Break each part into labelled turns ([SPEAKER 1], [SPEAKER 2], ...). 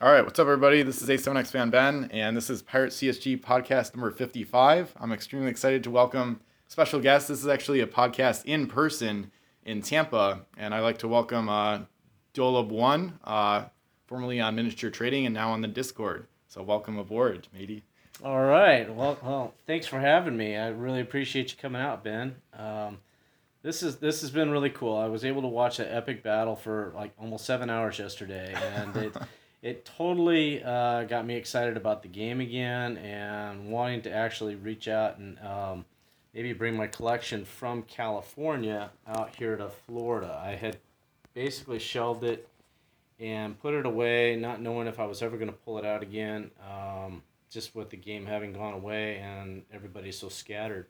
[SPEAKER 1] All right, what's up, everybody? This is A7X Fan Ben, and this is Pirate CSG podcast number 55. I'm extremely excited to welcome special guests. This is actually a podcast in person in Tampa, and I'd like to welcome uh, DHolub1, uh, formerly on Miniature Trading and now on the Discord. So, welcome aboard, matey.
[SPEAKER 2] All right. Well, well, thanks for having me. I really appreciate you coming out, Ben. Um, this is this has been really cool. I was able to watch an epic battle for like almost seven hours yesterday, and it it totally uh, got me excited about the game again and wanting to actually reach out and um, maybe bring my collection from California out here to Florida. I had basically shelved it and put it away, not knowing if I was ever going to pull it out again. Um, just with the game having gone away and everybody's so scattered.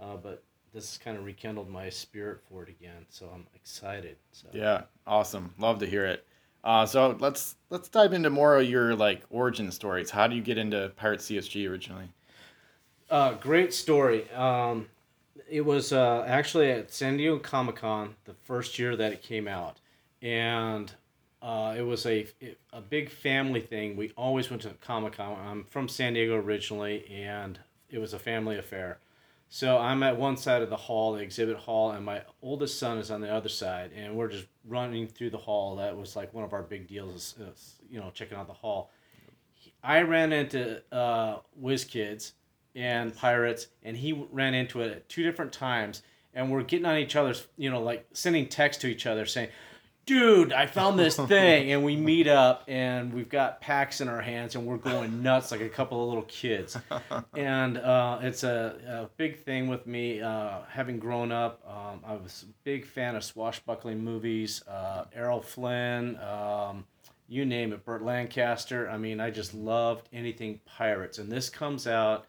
[SPEAKER 2] Uh, but this kind of rekindled my spirit for it again, so I'm excited. So.
[SPEAKER 1] Yeah, awesome. Love to hear it. Uh, so let's let's dive into more of your like origin stories. How do you get into Pirate CSG originally?
[SPEAKER 2] Uh, great story. Um, it was uh, actually at San Diego Comic Con the first year that it came out, and uh, it was a a big family thing. We always went to Comic Con. I'm from San Diego originally, and it was a family affair. So I'm at one side of the hall, the exhibit hall, and my oldest son is on the other side, and we're just running through the hall. That was like one of our big deals, is, you know, checking out the hall. I ran into uh, WizKids and Pirates, and he ran into it at two different times, and we're getting on each other's, you know, like sending text to each other saying, dude, I found this thing. and we meet up and we've got packs in our hands and we're going nuts like a couple of little kids. and uh, it's a, a, big thing with me. Uh, having grown up, um, I was a big fan of swashbuckling movies, uh, Errol Flynn. Um, you name it, Burt Lancaster. I mean, I just loved anything pirates. And this comes out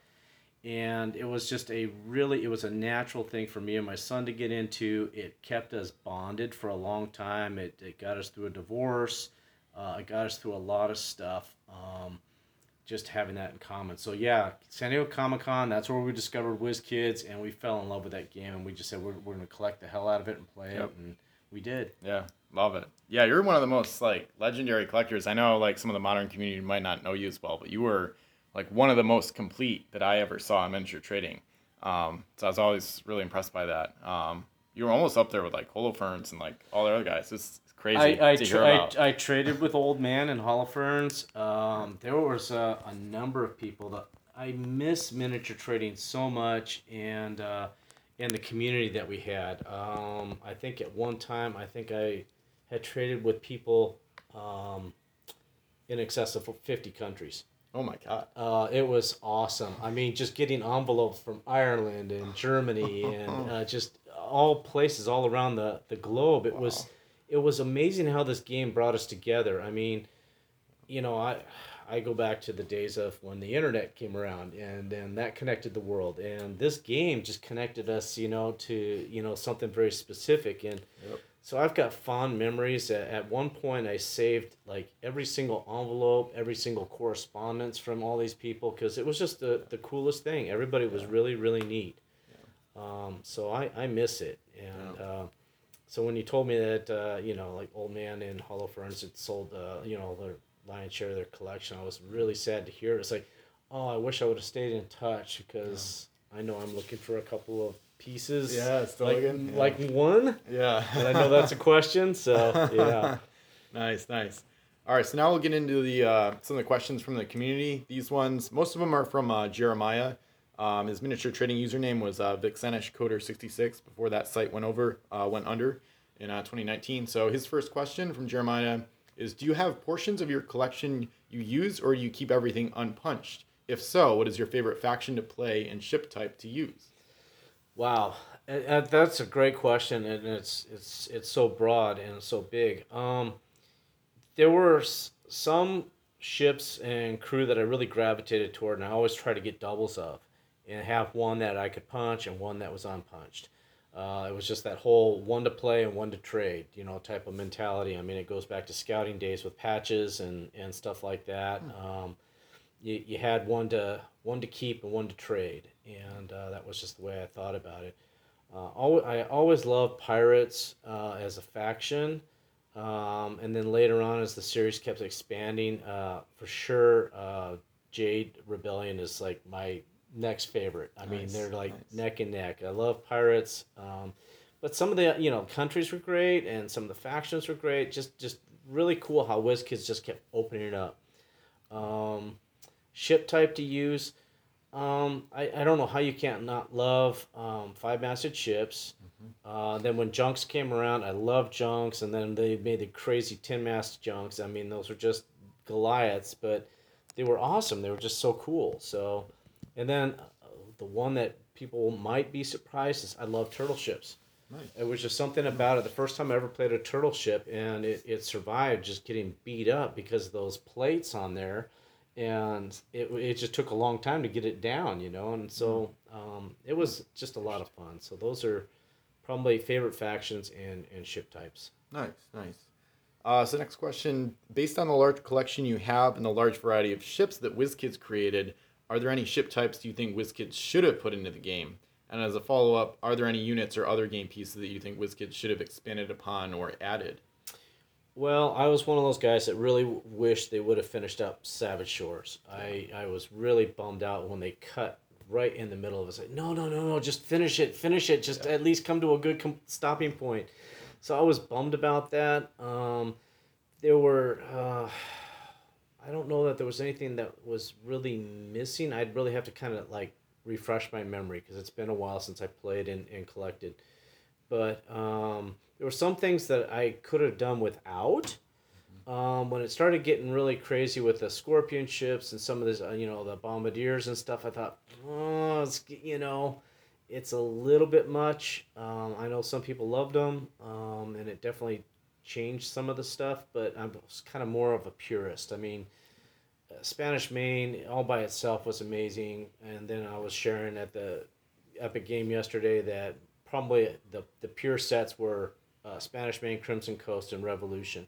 [SPEAKER 2] and it was just a really it was a natural thing for me and my son to get into. It kept us bonded for a long time. It, it got us through a divorce. Uh, it got us through a lot of stuff um, just having that in common. So yeah san diego comic-con that's where we discovered WizKids and we fell in love with that game and we just said we're, we're going to collect the hell out of it and play yep. it and we did.
[SPEAKER 1] Yeah love it. Yeah you're one of the most like legendary collectors. I know like some of the modern community might not know you as well but you were like one of the most complete that I ever saw in miniature trading. Um, so I was always really impressed by that. Um, you were almost up there with like Holofernes and like all the other guys. It's crazy
[SPEAKER 2] I, I, about. I, I traded with Old Man and Holofernes. Um, there was a, a, number of people that I miss miniature trading so much and uh, and the community that we had. Um, I think at one time I think I had traded with people um, in excess of fifty countries.
[SPEAKER 1] Oh my god!
[SPEAKER 2] Uh, it was awesome. I mean, just getting envelopes from Ireland and Germany and uh, just all places all around the, the globe. It wow. was it was amazing how this game brought us together. I mean, you know, I I go back to the days of when the internet came around and then that connected the world and this game just connected us, you know, to you know something very specific and. Yep so I've got fond memories. At one point, I saved like every single envelope, every single correspondence from all these people because it was just the, the coolest thing. Everybody was really, really neat. Yeah. Um, so I, I miss it. And yeah. uh, so when you told me that, uh, you know, like Old Man and Holofernes had sold, uh, you know, their lion's share of their collection, I was really sad to hear. It's like, oh, I wish I would have stayed in touch because yeah. I know I'm looking for a couple of pieces.
[SPEAKER 1] Yeah, still like,
[SPEAKER 2] again. Yeah. like one.
[SPEAKER 1] Yeah.
[SPEAKER 2] and I know that's a question, so yeah.
[SPEAKER 1] nice, nice. All right, so now we'll get into the uh, some of the questions from the community. These ones, most of them are from uh, Jeremiah. Um, his miniature trading username was uh, Vixenish Coder 66 before that site went over, uh, went under in uh, 2019. So his first question from Jeremiah is Do you have portions of your collection you use or do you keep everything unpunched? If so, what is your favorite faction to play and ship type to use?
[SPEAKER 2] Wow, and, that's a great question, and it's it's it's so broad and so big. Um, there were some ships and crew that I really gravitated toward, and I always try to get doubles of, and have one that I could punch and one that was unpunched. Uh, it was just that whole one to play and one to trade, you know, type of mentality. I mean, it goes back to scouting days with patches and, and stuff like that. Hmm. Um, you, you had one to one to keep and one to trade, and uh, that was just the way I thought about it. Uh, I always loved pirates uh, as a faction. Um, and then later on, as the series kept expanding, uh, for sure, uh, Jade Rebellion is like my next favorite. I mean, they're like
[SPEAKER 1] nice.
[SPEAKER 2] neck and neck. I love pirates, um, but some of the you know countries were great, and some of the factions were great. Just just really cool how WizKids just kept opening it up. Um, ship type to use. Um, I, I don't know how you can't not love um, five masted ships. Uh, then when junks came around, I loved junks, and then they made the crazy ten mast junks. I mean, those were just Goliaths, but they were awesome. They were just so cool. So, and then uh, the one that people might be surprised is I love turtle ships.
[SPEAKER 1] Nice.
[SPEAKER 2] It was just something about it. The first time I ever played a turtle ship, and it, it survived just getting beat up because of those plates on there, and it it just took a long time to get it down, you know. And so um, it was just a lot of fun. So those are probably favorite factions and and ship types.
[SPEAKER 1] Nice, nice. Uh, so next question: Based on the large collection you have and the large variety of ships that WizKids created, are there any ship types you think WizKids should have put into the game? And as a follow up, are there any units or other game pieces that you think WizKids should have expanded upon or added?
[SPEAKER 2] Well, I was one of those guys that really wished they would have finished up Savage Shores. I, I was really bummed out when they cut right in the middle of it. Like, no, no, no, no, just finish it, finish it. Just at least come to a good com- stopping point. So I was bummed about that. Um, there were, uh, I don't know that there was anything that was really missing. I'd really have to kind of like refresh my memory because it's been a while since I played and, and collected but um, there were some things that I could have done without. Um, when it started getting really crazy with the scorpion ships and some of this, uh, you know, the bombardiers and stuff, I thought, oh, it's, you know, it's a little bit much. Um, I know some people loved them, um, and it definitely changed some of the stuff, but I'm kind of more of a purist. I mean, uh, Spanish Main all by itself was amazing, and then I was sharing at the Epic Game yesterday that probably the the pure sets were uh, Spanish Main, Crimson Coast, and Revolution,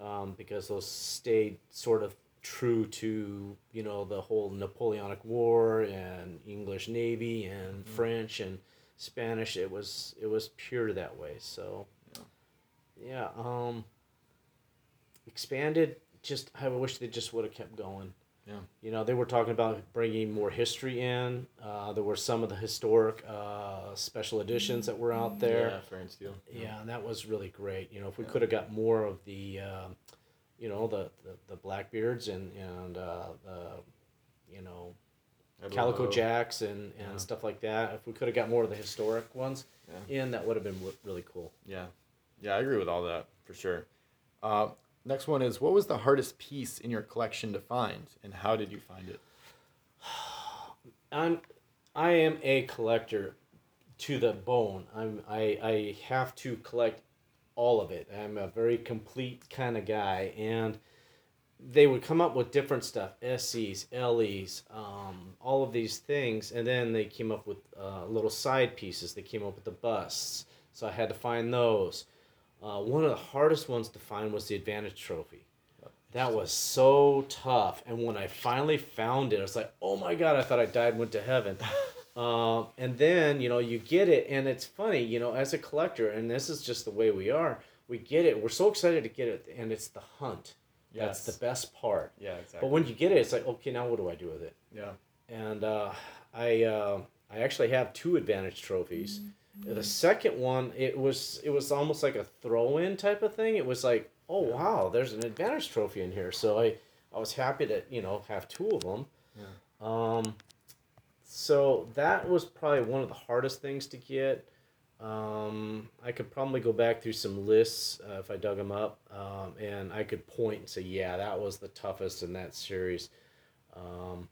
[SPEAKER 2] um, because those stayed sort of true to you know the whole Napoleonic War and English Navy and French and Spanish. It was it was pure that way. So yeah, um, expanded. Just I wish they just would have kept going.
[SPEAKER 1] Yeah.
[SPEAKER 2] You know, they were talking about bringing more history in. Uh, there were some of the historic uh, special editions that were out there.
[SPEAKER 1] Yeah, Fire and Steel.
[SPEAKER 2] Yeah, and that was really great. You know, if we could have got more of the, um, you know, the, the, the Blackbeards and, and uh, the, you know, Calico. Jacks and, and
[SPEAKER 1] Yeah.
[SPEAKER 2] stuff like that, if we could have got more of the historic ones in, that would have been w- really cool.
[SPEAKER 1] Yeah, yeah, I agree with all that for sure. Uh, next one is: What was the hardest piece in your collection to find, and how did you find it?
[SPEAKER 2] I'm I am a collector to the bone. I'm I, I have to collect all of it. I'm a very complete kind of guy and they would come up with different stuff, SCs, LEs, um, all of these things, and then they came up with uh, little side pieces. They came up with the busts, so I had to find those. Uh, one of the hardest ones to find was the Advantage Trophy. That was so tough. And when I finally found it, I was like, oh my God, I thought I died and went to heaven. um, and then, you know, you get it. And it's funny, you know, as a collector, and this is just the way we are, we get it. We're so excited to get it. And it's the hunt.
[SPEAKER 1] Yes.
[SPEAKER 2] That's the best part.
[SPEAKER 1] Yeah, exactly.
[SPEAKER 2] But when you get it, it's like, okay, now what do I do with it?
[SPEAKER 1] yeah,
[SPEAKER 2] and uh, I uh, I actually have two advantage trophies. The second one, it was it was almost like a throw in type of thing. It was like, oh wow, there's an advantage trophy in here. So I I was happy to you know have two of them. Yeah. Um, so that was probably one of the hardest things to get. Um, I could probably go back through some lists uh, if I dug them up, um, and I could point and say, yeah, that was the toughest in that series. Um,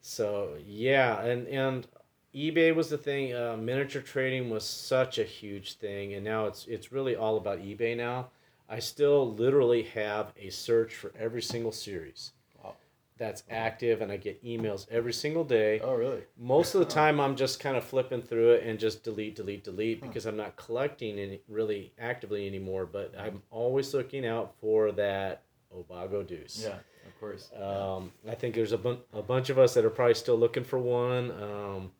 [SPEAKER 2] so yeah, and and eBay was the thing. Uh, miniature trading was such a huge thing, and now it's it's really all about eBay now. I still literally have a search for every single series
[SPEAKER 1] Wow.
[SPEAKER 2] that's active, and I get emails every single day.
[SPEAKER 1] Oh, really?
[SPEAKER 2] Most of the time, I'm just kind of flipping through it and just delete, delete, delete because I'm not collecting any really actively anymore. But I'm always looking out for that Obago Deuce.
[SPEAKER 1] Yeah, of course.
[SPEAKER 2] Um, I think there's a, bun- a bunch of us that are probably still looking for one. Um,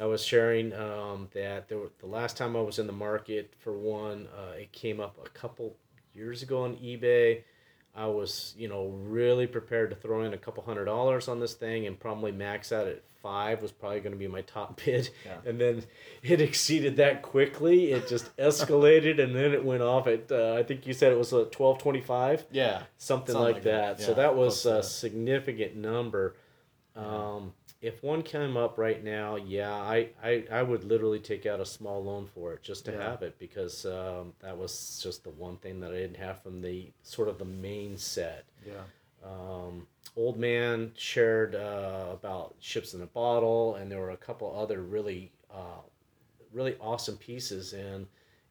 [SPEAKER 2] I was sharing um, that there were, the last time I was in the market for one, uh, it came up a couple years ago on eBay. I was, you know, really prepared to throw in a couple hundred dollars on this thing and probably max out at five was probably going to be my top bid.
[SPEAKER 1] Yeah.
[SPEAKER 2] And then it exceeded that quickly. It just escalated and then it went off at, uh, I think you said it was a 1225
[SPEAKER 1] Yeah.
[SPEAKER 2] something,
[SPEAKER 1] Something
[SPEAKER 2] like,
[SPEAKER 1] like
[SPEAKER 2] that.
[SPEAKER 1] that.
[SPEAKER 2] So that was a
[SPEAKER 1] that.
[SPEAKER 2] significant number. Um, if one came up right now, yeah, I, I, I would literally take out a small loan for it just to
[SPEAKER 1] Yeah.
[SPEAKER 2] have it because um, that was just the one thing that I didn't have from the sort of the main set.
[SPEAKER 1] Yeah.
[SPEAKER 2] Um, Old Man shared uh, about ships in a bottle, and there were a couple other really, uh, really awesome pieces, and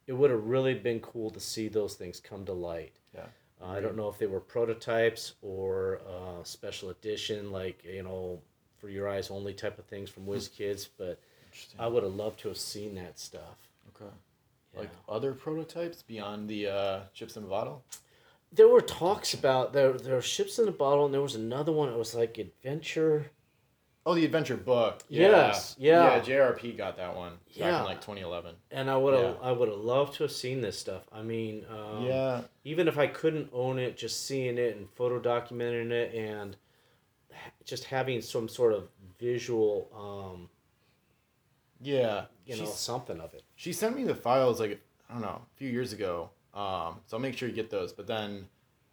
[SPEAKER 2] it would have really been cool to see those things come to light.
[SPEAKER 1] Yeah.
[SPEAKER 2] Uh, I don't know if they were prototypes or uh, special edition, like you know, for your eyes only type of things from WizKids, but I would have loved to have seen that stuff.
[SPEAKER 1] okay.
[SPEAKER 2] Yeah.
[SPEAKER 1] Like other prototypes beyond the uh, chips in a bottle?
[SPEAKER 2] there were talks about there there were ships in a bottle, and there was another one. It was like adventure.
[SPEAKER 1] Oh, the adventure book. Yeah.
[SPEAKER 2] Yes, yeah.
[SPEAKER 1] Yeah, JRP got that one back
[SPEAKER 2] Yeah.
[SPEAKER 1] in like 2011.
[SPEAKER 2] And I would have,
[SPEAKER 1] Yeah.
[SPEAKER 2] I would have loved to have seen this stuff. I mean, um,
[SPEAKER 1] yeah.
[SPEAKER 2] even if I couldn't own it, just seeing it and photo documenting it and just having some sort of visual, um,
[SPEAKER 1] Yeah.
[SPEAKER 2] you know, something of it.
[SPEAKER 1] She sent me the files like I don't know a few years ago. Um, so I'll make sure you get those. But then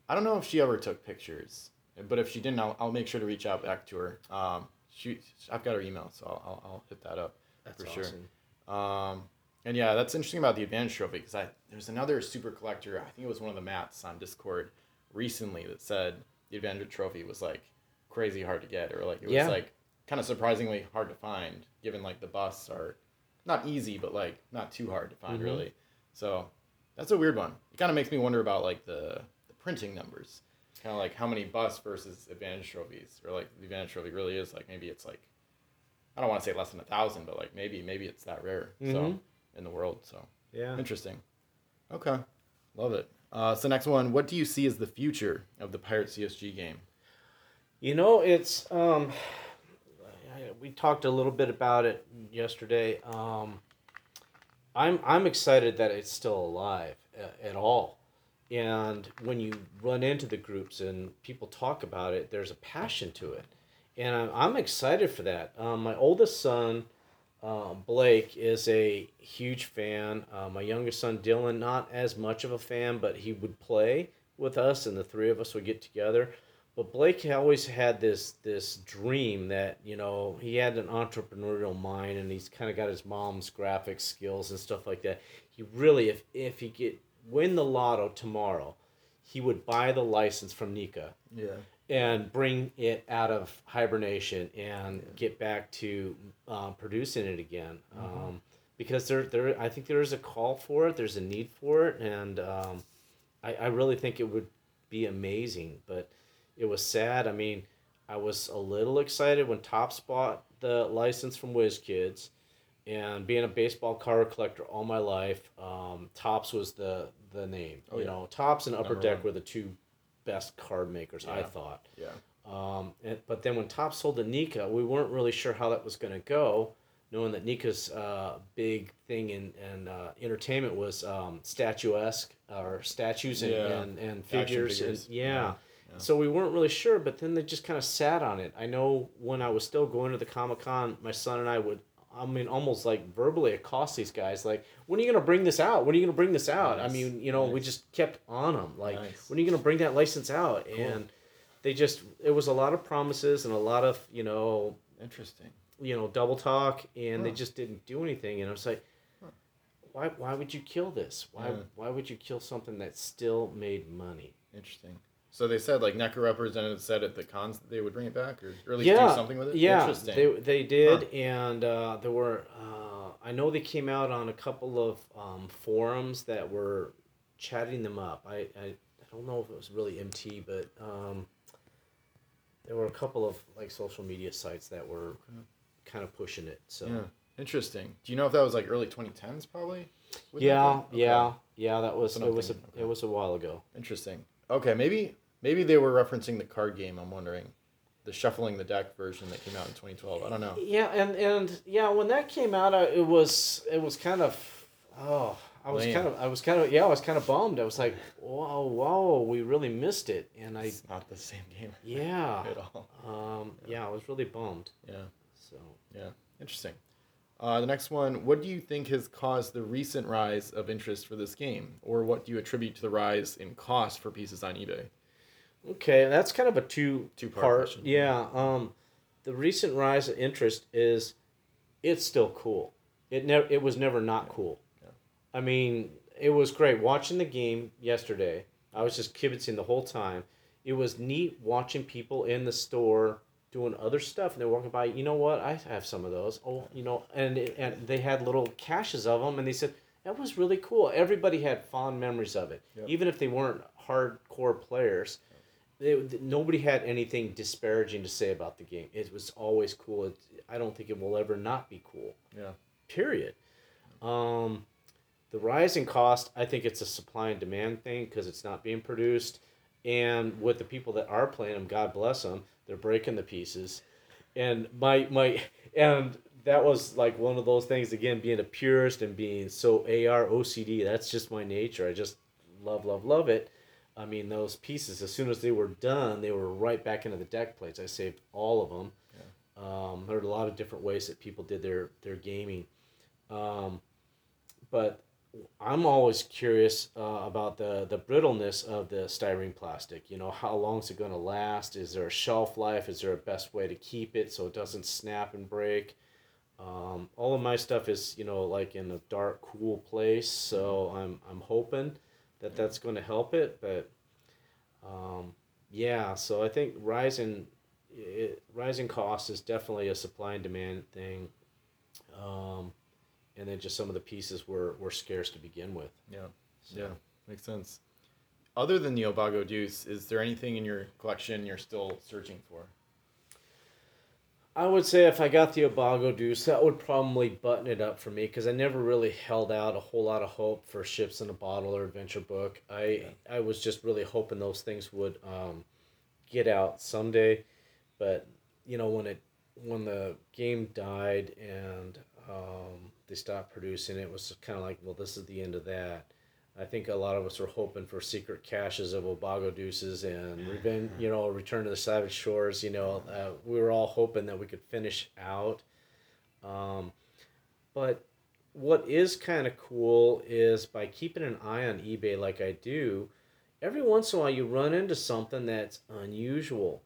[SPEAKER 1] I don't know if she ever took pictures. But if she didn't, I'll, I'll make sure to reach out back to her. Um, she I've got her email, so I'll, I'll, I'll hit that up
[SPEAKER 2] That's
[SPEAKER 1] for
[SPEAKER 2] awesome.
[SPEAKER 1] sure. Um, and yeah, that's interesting about the advantage trophy because I there's another super collector. I think it was one of the mats on Discord recently that said the advantage trophy was like crazy hard to get, or like it was
[SPEAKER 2] Yeah.
[SPEAKER 1] like kind of surprisingly hard to find, given like the busts are not easy, but like not too hard to find
[SPEAKER 2] Mhm.
[SPEAKER 1] really. So that's a weird one. It kind of makes me wonder about like the the printing numbers, It's kind of like how many busts versus advantage trophies, or like the advantage trophy really is like maybe it's like I don't want to say less than a thousand, but like maybe maybe it's that rare. So
[SPEAKER 2] Mhm.
[SPEAKER 1] in the world, so
[SPEAKER 2] Yeah.
[SPEAKER 1] interesting. Okay, love it. Uh, so next one, what do you see as the future of the Pirate CSG game?
[SPEAKER 2] You know, it's um, we talked a little bit about it yesterday. Um, I'm I'm excited that it's still alive a- at all, and when you run into the groups and people talk about it, there's a passion to it, and I'm, I'm excited for that. Um, my oldest son. Uh, Blake is a huge fan. Uh, my youngest son Dylan, not as much of a fan, but he would play with us, and the three of us would get together. But Blake always had this this dream that you know he had an entrepreneurial mind, and he's kind of got his mom's graphic skills and stuff like that. He really, if if he could win the lotto tomorrow, he would buy the license from NECA
[SPEAKER 1] Yeah.
[SPEAKER 2] and bring it out of hibernation and get back to uh, producing it again. Um, because there, there, I think there is a call for it. There's a need for it, and um, I, I really think it would be amazing. But it was sad. I mean, I was a little excited when Topps bought the license from WizKids, and being a baseball card collector all my life, um, Topps was the the name.
[SPEAKER 1] Oh,
[SPEAKER 2] you
[SPEAKER 1] yeah.
[SPEAKER 2] know, Topps and Upper
[SPEAKER 1] Number
[SPEAKER 2] Deck
[SPEAKER 1] one.
[SPEAKER 2] were the two best card makers. I thought.
[SPEAKER 1] Yeah.
[SPEAKER 2] Um, and, but then when Top sold to NECA, we weren't really sure how that was going to go, knowing that NECA's uh, big thing in, in uh, entertainment was um, statuesque or statues and,
[SPEAKER 1] Yeah.
[SPEAKER 2] and, and figures.
[SPEAKER 1] figures.
[SPEAKER 2] And, yeah.
[SPEAKER 1] Yeah.
[SPEAKER 2] So we weren't really sure, but then they just kind of sat on it. I know when I was still going to the Comic Con, my son and I would, I mean, almost like verbally accost these guys, like, when are you going to bring this out? When are you going to bring this out? I mean, you know, we just kept on them. Like,
[SPEAKER 1] Nice.
[SPEAKER 2] when are you going to bring that license out? And they just it was a lot of promises and a lot of you know
[SPEAKER 1] Interesting.
[SPEAKER 2] you know double talk and they just didn't do anything and i was like why why would you kill this why
[SPEAKER 1] Yeah.
[SPEAKER 2] why would you kill something that still made money
[SPEAKER 1] Interesting. So they said like NECA representatives said at the cons that they would bring it back or, or at least
[SPEAKER 2] yeah
[SPEAKER 1] do something with it.
[SPEAKER 2] yeah
[SPEAKER 1] Interesting.
[SPEAKER 2] they, they did and uh, there were uh, i know they came out on a couple of um, forums that were chatting them up I, I i don't know if it was really mt but um, there were a couple of like social media sites that were
[SPEAKER 1] Okay.
[SPEAKER 2] kind of pushing it so
[SPEAKER 1] yeah. Interesting. Do you know if that was like early 2010s probably?
[SPEAKER 2] yeah,
[SPEAKER 1] Okay.
[SPEAKER 2] yeah, yeah. That was
[SPEAKER 1] So
[SPEAKER 2] it was a,
[SPEAKER 1] okay.
[SPEAKER 2] it was a while ago.
[SPEAKER 1] Interesting. Okay, maybe maybe they were referencing the card game. I'm wondering, the shuffling the deck version that came out in 2012. I don't know.
[SPEAKER 2] Yeah, and and yeah, when that came out, uh, it was it was kind of oh, I was
[SPEAKER 1] Lame.
[SPEAKER 2] kind of, I was kind of, yeah, I was kind of bummed. I was like, whoa, whoa, we really missed it, and I,
[SPEAKER 1] It's not the same game
[SPEAKER 2] yeah,
[SPEAKER 1] at all.
[SPEAKER 2] um, yeah, I was really bummed.
[SPEAKER 1] Yeah.
[SPEAKER 2] So,
[SPEAKER 1] Yeah, interesting. Uh, the next one, what do you think has caused the recent rise of interest for this game? Or what do you attribute to the rise in cost for pieces on eBay?
[SPEAKER 2] Okay, that's kind of a two
[SPEAKER 1] Two-part
[SPEAKER 2] part.
[SPEAKER 1] question.
[SPEAKER 2] Yeah, um, the recent rise of interest is, it's still cool. It never, it was never not cool.
[SPEAKER 1] Yeah.
[SPEAKER 2] I mean, it was great watching the game yesterday. I was just kibitzing the whole time. It was neat watching people in the store doing other stuff, and they're walking by. You know what? I have some of those. Oh, you know, and it- and they had little caches of them, and they said that was really cool. Everybody had fond memories of it,
[SPEAKER 1] Yep.
[SPEAKER 2] even if they weren't hardcore players. They, nobody had anything disparaging to say about the game. It was always cool. It, I don't think it will ever not be cool
[SPEAKER 1] Yeah.
[SPEAKER 2] period. Um, the rising cost, I think it's a supply and demand thing because it's not being produced, and with the people that are playing them, God bless them, they're breaking the pieces, and my my and that was like one of those things again, being a purist and being so AR OCD. That's just my nature. I just love love love it. I mean, those pieces, as soon as they were done, they were right back into the deck plates. I saved all of them. Um, there are a lot of different ways that people did their their gaming, um, but I'm always curious uh, about the the brittleness of the styrene plastic. You know, how long is it going to last? Is there a shelf life? Is there a best way to keep it so it doesn't snap and break? Um, all of my stuff is you know like in a dark, cool place, so I'm I'm hoping that that's going to help it. But um, yeah, so I think rising it, rising cost is definitely a supply and demand thing. Um, and then just some of the pieces were, were scarce to begin with.
[SPEAKER 1] Yeah. Yeah. Makes sense. Other than the Obago Deuce, is there anything in your collection you're still searching for?
[SPEAKER 2] I would say if I got the Obago Deuce, that would probably button it up for me because I never really held out a whole lot of hope for Ships in a Bottle or Adventure Book. I I was just really hoping those things would um, get out someday, but you know when it when the game died and um, they stopped producing, it was kind of like, well, this is the end of that. I think a lot of us were hoping for secret caches of Obago Deuces and revenge, you know, Return to the Savage Shores. You know, uh, we were all hoping that we could finish out. Um, but what is kind of cool is by keeping an eye on eBay like I do, every once in a while you run into something that's unusual.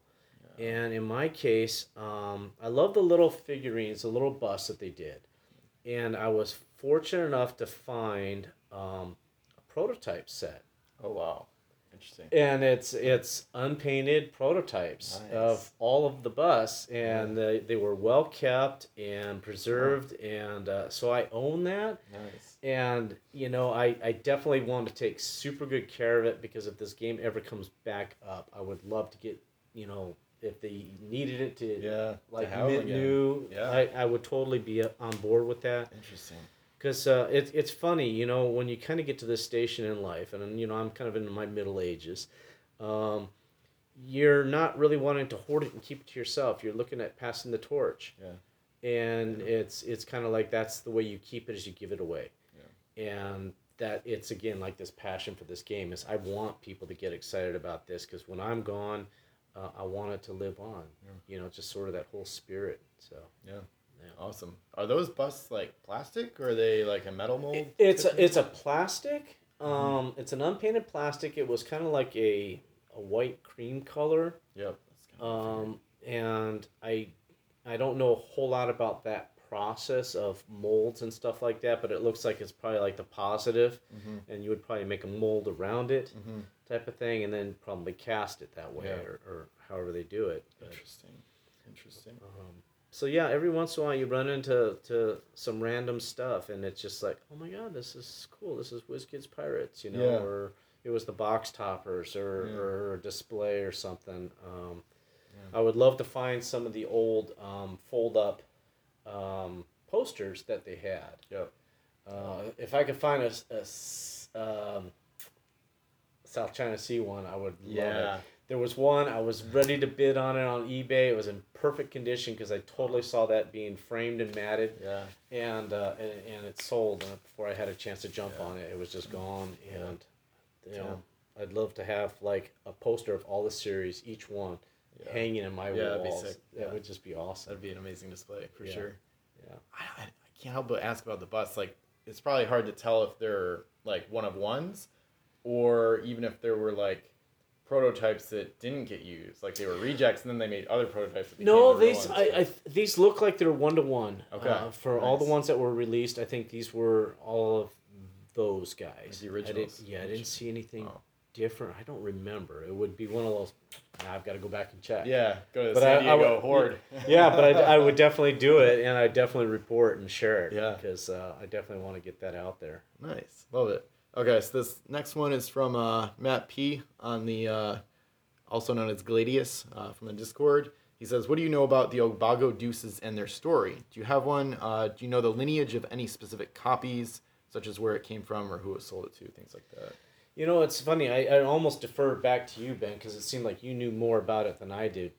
[SPEAKER 2] And in my case, um, I love the little figurines, the little busts that they did. And I was fortunate enough to find um, prototype set.
[SPEAKER 1] Oh wow. Interesting.
[SPEAKER 2] And it's it's unpainted prototypes
[SPEAKER 1] Nice.
[SPEAKER 2] of all of the bus, and they, they were well kept and preserved, and uh, so I own that.
[SPEAKER 1] Nice.
[SPEAKER 2] And you know, I, I definitely want to take super good care of it because if this game ever comes back up, I would love to get you know if they needed it to
[SPEAKER 1] Yeah.
[SPEAKER 2] like
[SPEAKER 1] have
[SPEAKER 2] mint new,
[SPEAKER 1] Yeah.
[SPEAKER 2] I, I would totally be on board with that
[SPEAKER 1] Interesting.
[SPEAKER 2] Because uh, it, it's funny you know when you kind of get to this station in life and you know i'm kind of in my middle ages um, you're not really wanting to hoard it and keep it to yourself you're looking at passing the torch
[SPEAKER 1] Yeah.
[SPEAKER 2] and it's it's kind of like that's the way you keep it as you give it away
[SPEAKER 1] Yeah.
[SPEAKER 2] and that it's again like this passion for this game is i want people to get excited about this because when i'm gone uh, i want it to live on
[SPEAKER 1] Yeah.
[SPEAKER 2] you know just sort of that whole spirit so
[SPEAKER 1] Yeah.
[SPEAKER 2] Yeah.
[SPEAKER 1] Awesome. Are those busts like plastic or are they like a metal mold?
[SPEAKER 2] It- it's a, it's a plastic. Um, it's an unpainted plastic. It was kind of like a a white cream color.
[SPEAKER 1] Yep. That's kind of
[SPEAKER 2] Um, and I I don't know a whole lot about that process of molds and stuff like that, but it looks like it's probably like the positive,
[SPEAKER 1] Mhm.
[SPEAKER 2] and you would probably make a mold around it,
[SPEAKER 1] Mhm.
[SPEAKER 2] type of thing, and then probably cast it that way
[SPEAKER 1] Yeah.
[SPEAKER 2] or, or however they do it. But,
[SPEAKER 1] Interesting. Interesting.
[SPEAKER 2] um, so yeah, every once in a while you run into to some random stuff, and it's just like, oh my god, this is cool. This is WizKids Pirates, you know,
[SPEAKER 1] Yeah.
[SPEAKER 2] or it was the box toppers, or
[SPEAKER 1] Yeah.
[SPEAKER 2] or a display or something. Um,
[SPEAKER 1] Yeah.
[SPEAKER 2] I would love to find some of the old um, fold up um, posters that they had.
[SPEAKER 1] Yep.
[SPEAKER 2] Uh, if I could find a, um, South China Sea one, I would love
[SPEAKER 1] Yeah.
[SPEAKER 2] it. There was one I was ready to bid on it on eBay. It was in perfect condition because I totally saw that being framed and matted,
[SPEAKER 1] Yeah.
[SPEAKER 2] and uh, and, and it sold. And before I had a chance to jump
[SPEAKER 1] Yeah.
[SPEAKER 2] on it, it was just gone. And you
[SPEAKER 1] Yeah.
[SPEAKER 2] know, I'd love to have like a poster of all the series, each one,
[SPEAKER 1] Yeah.
[SPEAKER 2] hanging in my
[SPEAKER 1] Yeah,
[SPEAKER 2] walls. That would just be awesome.
[SPEAKER 1] That'd be an amazing display for sure.
[SPEAKER 2] Yeah.
[SPEAKER 1] I, I, I can't help but ask about the bus. Like, it's probably hard to tell if they're like one of ones, or even if there were like prototypes that didn't get used, like they were rejects, and then they made other prototypes. That
[SPEAKER 2] No, these. I, I these look like they're one to one.
[SPEAKER 1] Okay,
[SPEAKER 2] Uh, for all the ones that were released, I think these were all of those guys.
[SPEAKER 1] Like the
[SPEAKER 2] I
[SPEAKER 1] originals.
[SPEAKER 2] didn't, yeah, I didn't see anything
[SPEAKER 1] Oh.
[SPEAKER 2] different. I don't remember. It would be one of those. Now I've got to go back and check.
[SPEAKER 1] yeah, go to the
[SPEAKER 2] But
[SPEAKER 1] San
[SPEAKER 2] I- I
[SPEAKER 1] Diego
[SPEAKER 2] would-
[SPEAKER 1] Horde.
[SPEAKER 2] yeah, but I, I would definitely do it, and I definitely report and share it.
[SPEAKER 1] Yeah.
[SPEAKER 2] because uh, I definitely want to get that out there.
[SPEAKER 1] Nice, love it. Okay, so this next one is from uh, Matt P on the, uh, also known as Gladius, uh, from the Discord. He says, "What do you know about the Obago Deuces and their story? Do you have one? Uh, do you know the lineage of any specific copies, such as where it came from or who it sold it to, things like that?"
[SPEAKER 2] You know, it's funny. I, I almost defer back to you, Ben, because it seemed like you knew more about it than I did.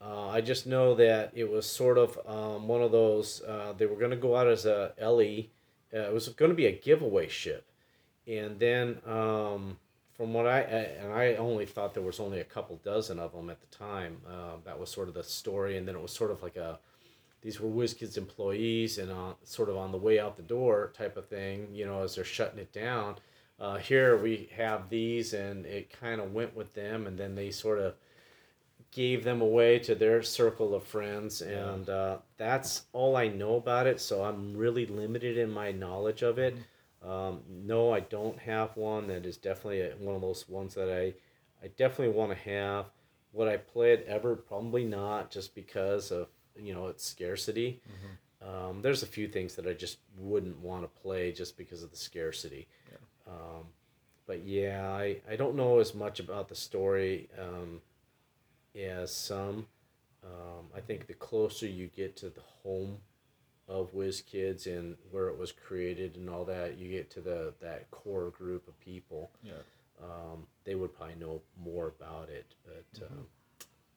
[SPEAKER 2] Uh, I just know that it was sort of um, one of those. Uh, they were going to go out as a LE. Uh, it was going to be a giveaway ship, and then um, from what I and I only thought there was only a couple dozen of them at the time. Uh, that was sort of the story, and then it was sort of like a these were WizKids employees and uh, sort of on the way out the door type of thing. You know, as they're shutting it down. Uh, here we have these, and it kind of went with them, and then they sort of gave them away to their circle of friends, and uh, that's all I know about it. So I'm really limited in my knowledge of it. Um, no, I don't have one that is definitely a, one of those ones that I, I definitely want to have. Would I play it ever? Probably not, just because of you know its scarcity. Um, there's a few things that I just wouldn't want to play just because of the scarcity. Um, but yeah, I, I don't know as much about the story um, as some. Um, I think the closer you get to the home of WizKids and where it was created and all that, you get to the that core group of people.
[SPEAKER 1] Yeah.
[SPEAKER 2] Um, they would probably know more about it. But um,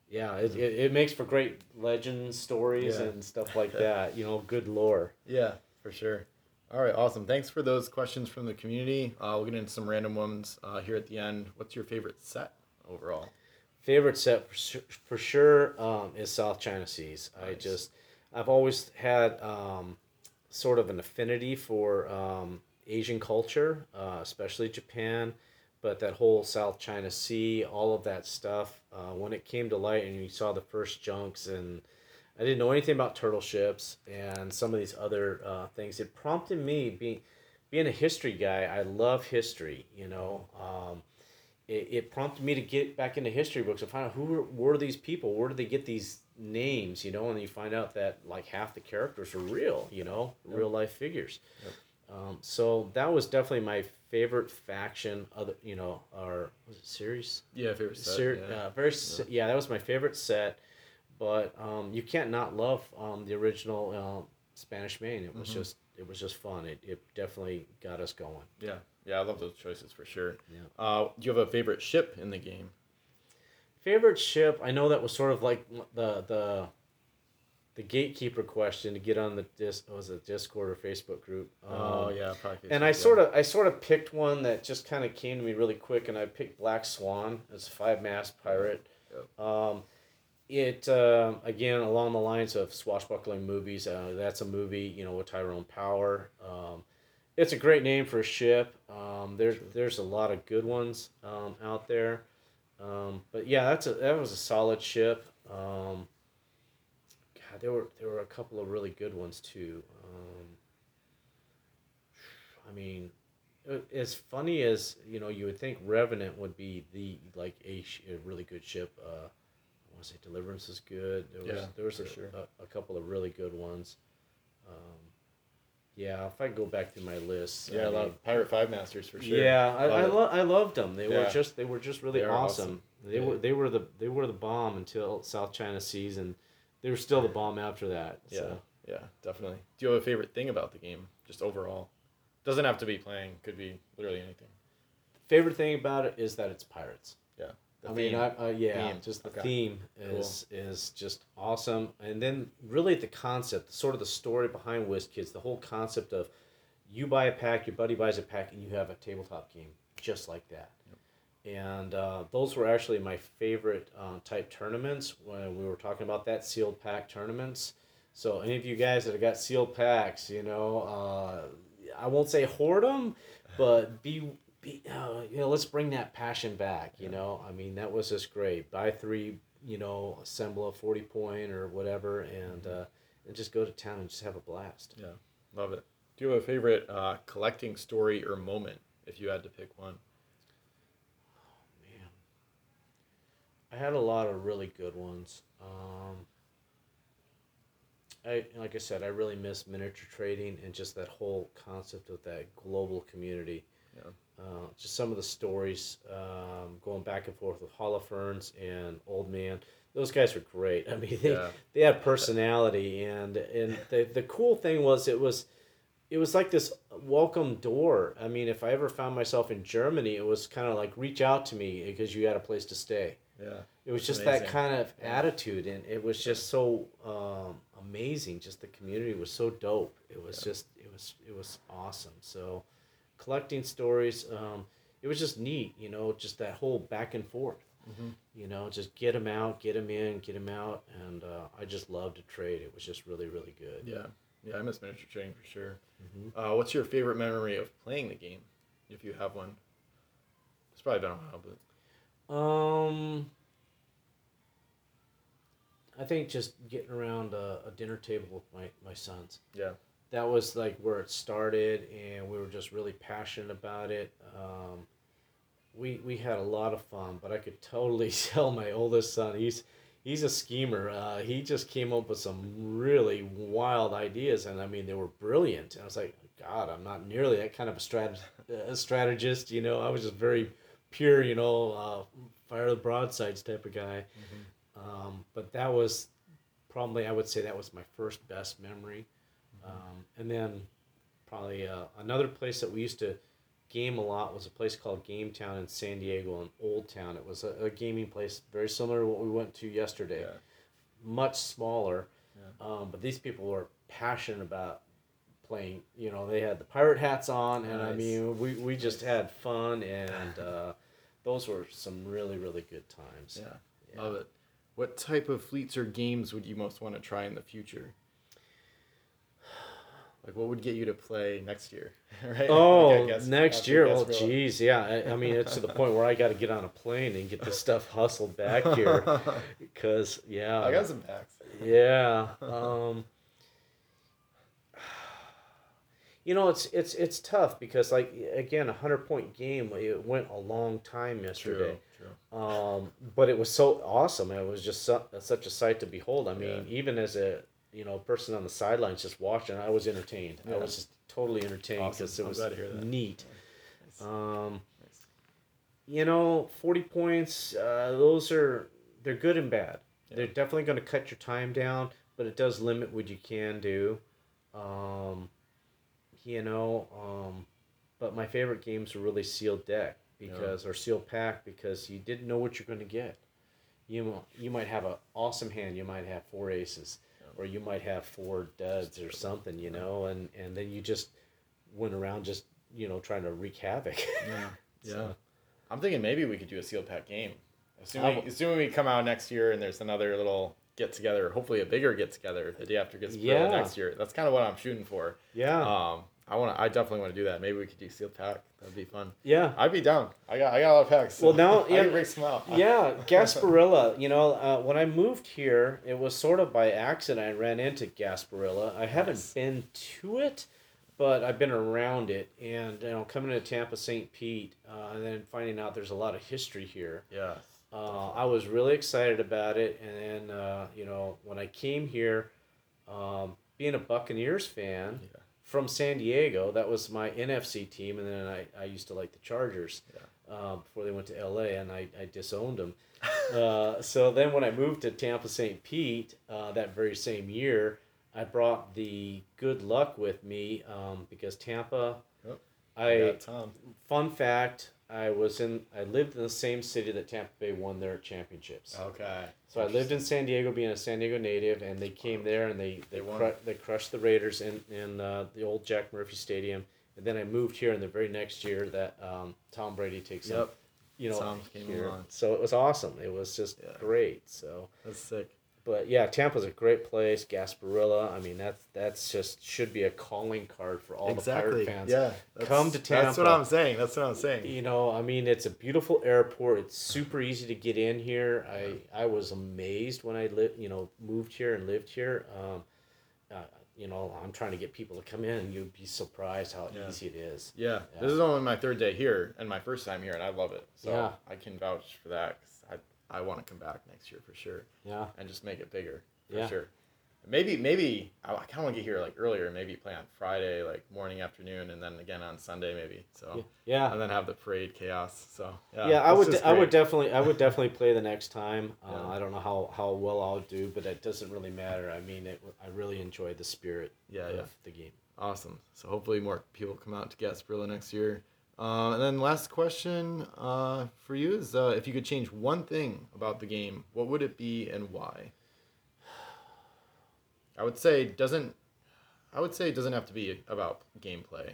[SPEAKER 2] yeah, it, it, it makes for great legend stories
[SPEAKER 1] Yeah.
[SPEAKER 2] and stuff like that. You know, good lore.
[SPEAKER 1] Yeah, for sure. All right, awesome. Thanks for those questions from the community. Uh, we'll get into some random ones uh, here at the end. What's your favorite set overall?
[SPEAKER 2] favorite set for, su- for sure um, is South China Seas. I just I've always had um, sort of an affinity for um, Asian culture, uh, especially Japan, but that whole South China Sea, all of that stuff. Uh, when it came to light and you saw the first junks and I didn't know anything about turtle ships and some of these other uh, things. It prompted me being being a history guy. I love history. You know, um, it, it prompted me to get back into history books and find out who were, were these people. Where did they get these names? You know, and you find out that like half the characters are real. You know, real life figures. Um, so that was definitely my favorite faction. Other, you know, our was it series?
[SPEAKER 1] Yeah, favorite set.
[SPEAKER 2] Ser-
[SPEAKER 1] yeah.
[SPEAKER 2] uh, very s yeah. that was my favorite set. But um, you can't not love um, the original um, Spanish Main. It was
[SPEAKER 1] Mhm.
[SPEAKER 2] just it was just fun. It, it definitely got us going.
[SPEAKER 1] yeah, yeah, I love those choices for sure.
[SPEAKER 2] Yeah.
[SPEAKER 1] Uh, do you have a favorite ship in the game?
[SPEAKER 2] Favorite ship? I know that was sort of like the the the gatekeeper question to get on the dis was it Discord or Facebook group.
[SPEAKER 1] oh
[SPEAKER 2] Um,
[SPEAKER 1] yeah, probably.
[SPEAKER 2] And I sort of I sort of picked one that just kind of came to me really quick, and I picked Black Swan as a five mast pirate. Um, it uh, again along the lines of swashbuckling movies. Uh, that's a movie, you know, with Tyrone Power. Um, it's a great name for a ship. Um, there's there's a lot of good ones um, out there, um, but yeah, that's a that was a solid ship. Um, God, there were there were a couple of really good ones too. Um, I mean, as funny as you know, you would think Revenant would be the like a, a really good ship. Uh, I want to say Deliverance is good. There was
[SPEAKER 1] Yeah,
[SPEAKER 2] there was a,
[SPEAKER 1] sure.
[SPEAKER 2] a, a couple of really good ones. Um, yeah, if I go back to my list,
[SPEAKER 1] Yeah,
[SPEAKER 2] I mean,
[SPEAKER 1] of Pirate Five Masters for sure.
[SPEAKER 2] yeah, I,
[SPEAKER 1] Love
[SPEAKER 2] I, lo- I loved them. They were just they were just really awesome.
[SPEAKER 1] awesome.
[SPEAKER 2] They
[SPEAKER 1] Yeah.
[SPEAKER 2] were they were the they were the bomb until South China Seas, and they were still the bomb after that.
[SPEAKER 1] Yeah, yeah, definitely. Do you have a favorite thing about the game, just overall? Doesn't have to be playing. Could be literally anything.
[SPEAKER 2] Favorite thing about it is that it's pirates.
[SPEAKER 1] The
[SPEAKER 2] I mean. I, uh, yeah,
[SPEAKER 1] Theme.
[SPEAKER 2] just the
[SPEAKER 1] Okay.
[SPEAKER 2] theme is is just awesome, and then really the concept, sort of the story behind WizKids, the whole concept of you buy a pack, your buddy buys a pack, and you have a tabletop game just like that. And uh, those were actually my favorite uh, type tournaments when we were talking about that sealed pack tournaments. So any of you guys that have got sealed packs, you know, uh, I won't say hoard them, but be, be uh, you know, let's bring that passion back. You know, I mean that was just great. Buy three, you know, assemble a forty point or whatever, and uh, and just go to town and just have a blast.
[SPEAKER 1] Yeah, love it. Do you have a favorite uh, collecting story or moment if you had to pick one?
[SPEAKER 2] Man, I had a lot of really good ones. Um, I like I said, I really miss miniature trading and just that whole concept of that global community.
[SPEAKER 1] Yeah.
[SPEAKER 2] Uh, just some of the stories um, going back and forth with Holofernes and Old Man. Those guys were great. I mean, they,
[SPEAKER 1] Yeah.
[SPEAKER 2] they had personality, and and the the cool thing was it was it was like this welcome door. I mean, if I ever found myself in Germany, it was kind of like reach out to me because you had a place to stay.
[SPEAKER 1] Yeah.
[SPEAKER 2] It was just that kind of
[SPEAKER 1] Yeah.
[SPEAKER 2] attitude, and it was just so um, amazing. Just the community was so dope. It was
[SPEAKER 1] Yeah.
[SPEAKER 2] just it was it was awesome. So collecting stories, um, it was just neat. You know, just that whole back and forth.
[SPEAKER 1] Mhm.
[SPEAKER 2] You know, just get them out, get them in, get them out, and uh, I just loved to trade. It was just really really good.
[SPEAKER 1] Yeah. Yeah, I miss miniature trading for sure.
[SPEAKER 2] Mhm.
[SPEAKER 1] Uh, what's your favorite memory of playing the game, if you have one? It's probably been a while, but
[SPEAKER 2] Um, I think just getting around a, a dinner table with my, my sons.
[SPEAKER 1] yeah.
[SPEAKER 2] That was like where it started, and we were just really passionate about it. Um, we we had a lot of fun, but I could totally tell my oldest son he's he's a schemer. Uh, he just came up with some really wild ideas, and I mean they were brilliant. And I was like, God, I'm not nearly that kind of a strat a strategist. You know, I was just very pure. You know, uh, fire the broadsides type of guy. Um, but that was probably I would say that was my first best memory. Um, and then probably uh, another place that we used to game a lot was a place called Game Town in San Diego in Old Town. It was a, a gaming place very similar to what we went to yesterday,
[SPEAKER 1] Yeah.
[SPEAKER 2] much smaller.
[SPEAKER 1] Yeah.
[SPEAKER 2] Um, but these people were passionate about playing. You know, they had the pirate hats on, and I mean, we, we just had fun, and uh, those were some really really good times.
[SPEAKER 1] Yeah.
[SPEAKER 2] Yeah.
[SPEAKER 1] Love it. What type of fleets or games would you most want to try in the future? Like, what would get you to play next year? right?
[SPEAKER 2] Oh,
[SPEAKER 1] Like, I guess-
[SPEAKER 2] next year. Oh, geez, yeah. I, I mean, it's to the point where I got to get on a plane and get this stuff hustled back here, because yeah,
[SPEAKER 1] I got some packs.
[SPEAKER 2] yeah. Um, you know, it's it's it's tough because like again, a hundred point game. It went a long time yesterday.
[SPEAKER 1] True. True.
[SPEAKER 2] Um, but it was so awesome. It was just su- such a sight to behold. I mean,
[SPEAKER 1] Yeah.
[SPEAKER 2] even as a you know person on the sidelines just watching, I was entertained. I was just totally entertained
[SPEAKER 1] Awesome.
[SPEAKER 2] because it
[SPEAKER 1] I'm
[SPEAKER 2] was
[SPEAKER 1] glad to hear that.
[SPEAKER 2] neat.
[SPEAKER 1] Nice.
[SPEAKER 2] Um,
[SPEAKER 1] Nice.
[SPEAKER 2] you know, forty points. Uh, those are they're good and bad.
[SPEAKER 1] Yeah.
[SPEAKER 2] They're definitely going to cut your time down, but it does limit what you can do. Um, you know, um, but my favorite games are really sealed deck because or sealed pack because you didn't know what you're going to get. You you might have an awesome hand. You might have four aces, or you might have four duds or something. You know, and and then you just went around just you know trying to wreak havoc.
[SPEAKER 1] Yeah. Yeah.
[SPEAKER 2] So-
[SPEAKER 1] I'm thinking maybe we could do a sealed pack game. Assuming,
[SPEAKER 2] w-
[SPEAKER 1] assuming we come out next year and there's another little get together, hopefully a bigger get together the day after Gasparilla
[SPEAKER 2] Yeah.
[SPEAKER 1] next year. That's kind of what I'm shooting for.
[SPEAKER 2] yeah.
[SPEAKER 1] Um, I want to. I definitely want to do that. Maybe we could do sealed pack. That'd be fun.
[SPEAKER 2] yeah.
[SPEAKER 1] I'd be down. I got. I got a lot of packs.
[SPEAKER 2] Well, now-
[SPEAKER 1] I
[SPEAKER 2] yeah.
[SPEAKER 1] can break some out.
[SPEAKER 2] yeah, Gasparilla. You know, uh, when I moved here, it was sort of by accident. I ran into Gasparilla. I haven't
[SPEAKER 1] Nice.
[SPEAKER 2] been to it, but I've been around it. And you know, coming to Tampa, St. Pete, uh, and then finding out there's a lot of history here.
[SPEAKER 1] Yeah.
[SPEAKER 2] Uh, I was really excited about it, and then uh, you know, when I came here, um, being a Buccaneers fan
[SPEAKER 1] Yeah.
[SPEAKER 2] From San Diego, that was my NFC team, and then I, I used to like the Chargers uh, before they went to LA, and I, I disowned them. uh, so then when I moved to Tampa St. Pete uh, that very same year, I brought the good luck with me um, because Tampa.
[SPEAKER 1] Yep.
[SPEAKER 2] I
[SPEAKER 1] Tom.
[SPEAKER 2] fun fact I was in I lived in the same city that Tampa Bay won their championships.
[SPEAKER 1] Okay.
[SPEAKER 2] So I lived in San Diego, being a San Diego native, and they came there and they they
[SPEAKER 1] They won.
[SPEAKER 2] cru- they crushed the Raiders in in uh, the old Jack Murphy Stadium. And then I moved here, and the very next year that um, Tom Brady takes
[SPEAKER 1] Yep.
[SPEAKER 2] you know,
[SPEAKER 1] Tom came
[SPEAKER 2] here.
[SPEAKER 1] along.
[SPEAKER 2] So it was awesome. It was just
[SPEAKER 1] Yeah.
[SPEAKER 2] great. So,
[SPEAKER 1] That's sick.
[SPEAKER 2] But yeah, Tampa's a great place. Gasparilla. I mean, that's that's just should be a calling card for all the Pirate fans.
[SPEAKER 1] Yeah.
[SPEAKER 2] Come to Tampa.
[SPEAKER 1] That's what I'm saying. That's what I'm saying.
[SPEAKER 2] You know, I mean, it's a beautiful airport. It's super easy to get in here. I I was amazed when I lived, you know, moved here and lived here. Um, uh, you know, I'm trying to get people to come in, and you'd be surprised how
[SPEAKER 1] Yeah.
[SPEAKER 2] easy it is.
[SPEAKER 1] Yeah.
[SPEAKER 2] Yeah.
[SPEAKER 1] This is only my third day here and my first time here, and I love it. So
[SPEAKER 2] Yeah.
[SPEAKER 1] I can vouch for that I, I want to come back next year for sure
[SPEAKER 2] Yeah,
[SPEAKER 1] and just make it bigger for
[SPEAKER 2] Yeah.
[SPEAKER 1] sure. Maybe, maybe I, I kind of want to get here like earlier. Maybe play on Friday, like morning, afternoon, and then again on Sunday, maybe. So
[SPEAKER 2] yeah,
[SPEAKER 1] and then have the parade chaos. So yeah,
[SPEAKER 2] yeah. I would
[SPEAKER 1] just
[SPEAKER 2] I would definitely I would definitely play the next time. Uh,
[SPEAKER 1] Yeah.
[SPEAKER 2] I don't know how how well I'll do, but it doesn't really matter. I mean, it, I really enjoy the spirit
[SPEAKER 1] Yeah,
[SPEAKER 2] of
[SPEAKER 1] yeah.
[SPEAKER 2] the game.
[SPEAKER 1] Awesome. So hopefully more people come out to Gasparilla next year. Uh, and then last question uh, for you is uh, if you could change one thing about the game, what would it be and why? I would say it doesn't. I would say it doesn't have to be about gameplay.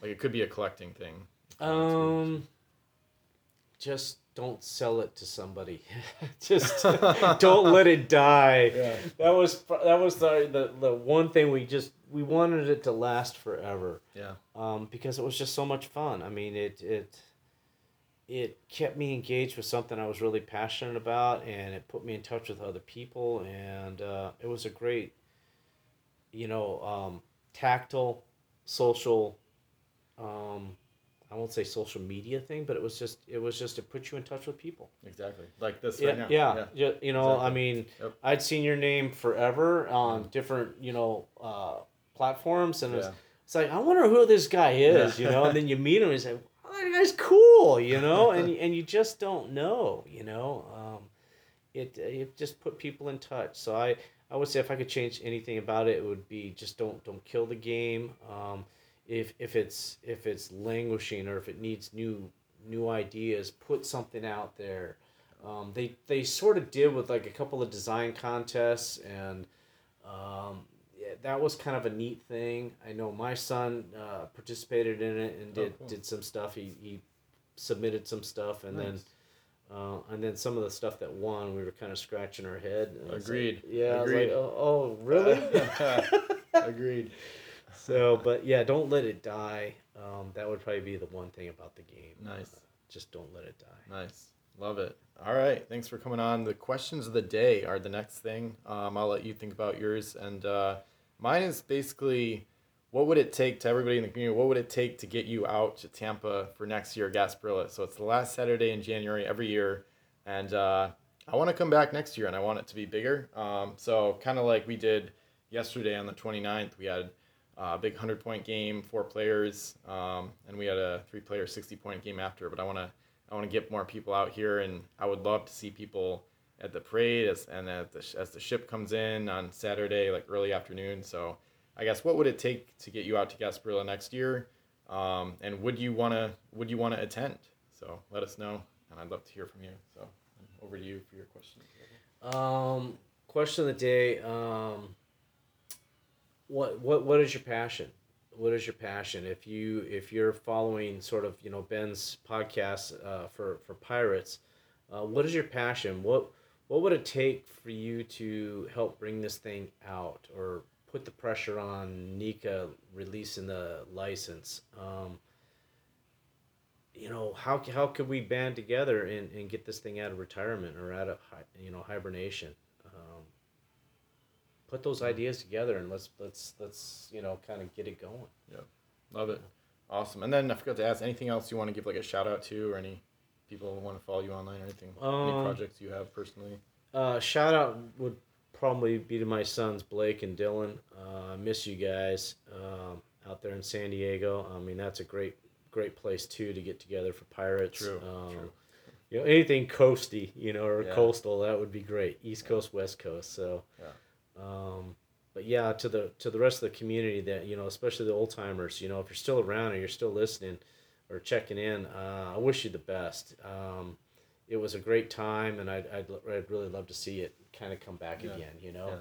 [SPEAKER 1] Like it could be a collecting thing.
[SPEAKER 2] Um, just don't sell it to somebody. just don't let it die.
[SPEAKER 1] Yeah.
[SPEAKER 2] That was that was the, the the one thing we just we wanted it to last forever.
[SPEAKER 1] Yeah.
[SPEAKER 2] Um, because it was just so much fun. I mean, it it it kept me engaged with something I was really passionate about, and it put me in touch with other people, and uh, it was a great, you know, um, tactile, social. Um, I won't say social media thing, but it was just it was just to put you in touch with people.
[SPEAKER 1] Exactly. Like this
[SPEAKER 2] Yeah,
[SPEAKER 1] right now.
[SPEAKER 2] yeah, yeah. You know, I mean,
[SPEAKER 1] Yep.
[SPEAKER 2] I'd seen your name forever on different, you know, uh, platforms, and it was, it's like I wonder who this guy is,
[SPEAKER 1] Yeah.
[SPEAKER 2] you know. And then you meet him, and you say, "Oh, that guy's cool," you know, and you- and you just don't know, you know. Um, it it just put people in touch. So I I would say if I could change anything about it, it would be just don't don't kill the game. Um, if if it's if it's languishing or if it needs new new ideas, put something out there. Um, they they sort of did with like a couple of design contests and um, yeah, that was kind of a neat thing. I know my son uh, participated in it and
[SPEAKER 1] Oh,
[SPEAKER 2] did
[SPEAKER 1] cool.
[SPEAKER 2] did some stuff. He, he submitted some stuff and then uh, and then some of the stuff that won, we were kind of scratching our head. was like-
[SPEAKER 1] Agreed.
[SPEAKER 2] yeah,
[SPEAKER 1] Agreed.
[SPEAKER 2] like, oh, oh, really?
[SPEAKER 1] Agreed.
[SPEAKER 2] so, but yeah, don't let it die. Um, that would probably be the one thing about the game.
[SPEAKER 1] Nice.
[SPEAKER 2] Uh, just don't let it die.
[SPEAKER 1] Nice. Love it. All right. Thanks for coming on. The questions of the day are the next thing. Um, I'll let you think about yours. And uh, mine is basically what would it take to everybody in the community? What would it take to get you out to Tampa for next year, Gasparilla? So it's the last Saturday in January every year. And uh, I want to come back next year and I want it to be bigger. Um, so kind of like we did yesterday on the 29th, we had a big 100 point game, four players, um, and we had a three player 60 point game after. But I want to I want to get more people out here, and I would love to see people at the parade as and at the, as the ship comes in on Saturday, like early afternoon. So I guess what would it take to get you out to Gasparilla next year? Um, and would you wanna would you wanna attend? So let us know, and I'd love to hear from you. So over to you for your question.
[SPEAKER 2] Um, question of the day. Um, what what what is your passion? What is your passion? If you if you're following sort of you know Ben's podcast uh, for for pirates, uh, what is your passion? What what would it take for you to help bring this thing out or put the pressure on NECA releasing the license? Um, you know how how could we band together and, and get this thing out of retirement or out of you know hibernation um, put those ideas together and let's let's let's you know kind of get it going Yep.
[SPEAKER 1] Love it. Awesome. And then I forgot to ask anything else you want to give like a shout out to or any people who want to follow you online or anything? any
[SPEAKER 2] Um,
[SPEAKER 1] projects you have personally?
[SPEAKER 2] uh, shout out would probably be to my sons blake and dylan uh, I miss you guys um, out there in san diego i mean that's a great great place too to get together for pirates
[SPEAKER 1] True,
[SPEAKER 2] um,
[SPEAKER 1] true.
[SPEAKER 2] you know anything coasty you know or
[SPEAKER 1] Yeah.
[SPEAKER 2] coastal that would be great east coast west coast so
[SPEAKER 1] Yeah.
[SPEAKER 2] um, but yeah to the to the rest of the community that you know especially the old timers you know if you're still around and you're still listening or checking in. Uh, I wish you the best. Um, it was a great time, and I'd, I'd, I'd really love to see it kind of come back
[SPEAKER 1] Yeah.
[SPEAKER 2] again. You know.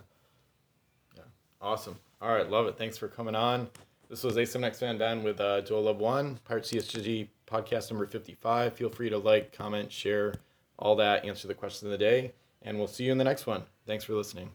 [SPEAKER 1] Yeah. Awesome. All right, love it. Thanks for coming on. This was ASM Next Van Dan with uh, DHolub1, Pirate CSG podcast number 55. Feel free to like, comment, share, all that, answer the question of the day, and we'll see you in the next one. Thanks for listening.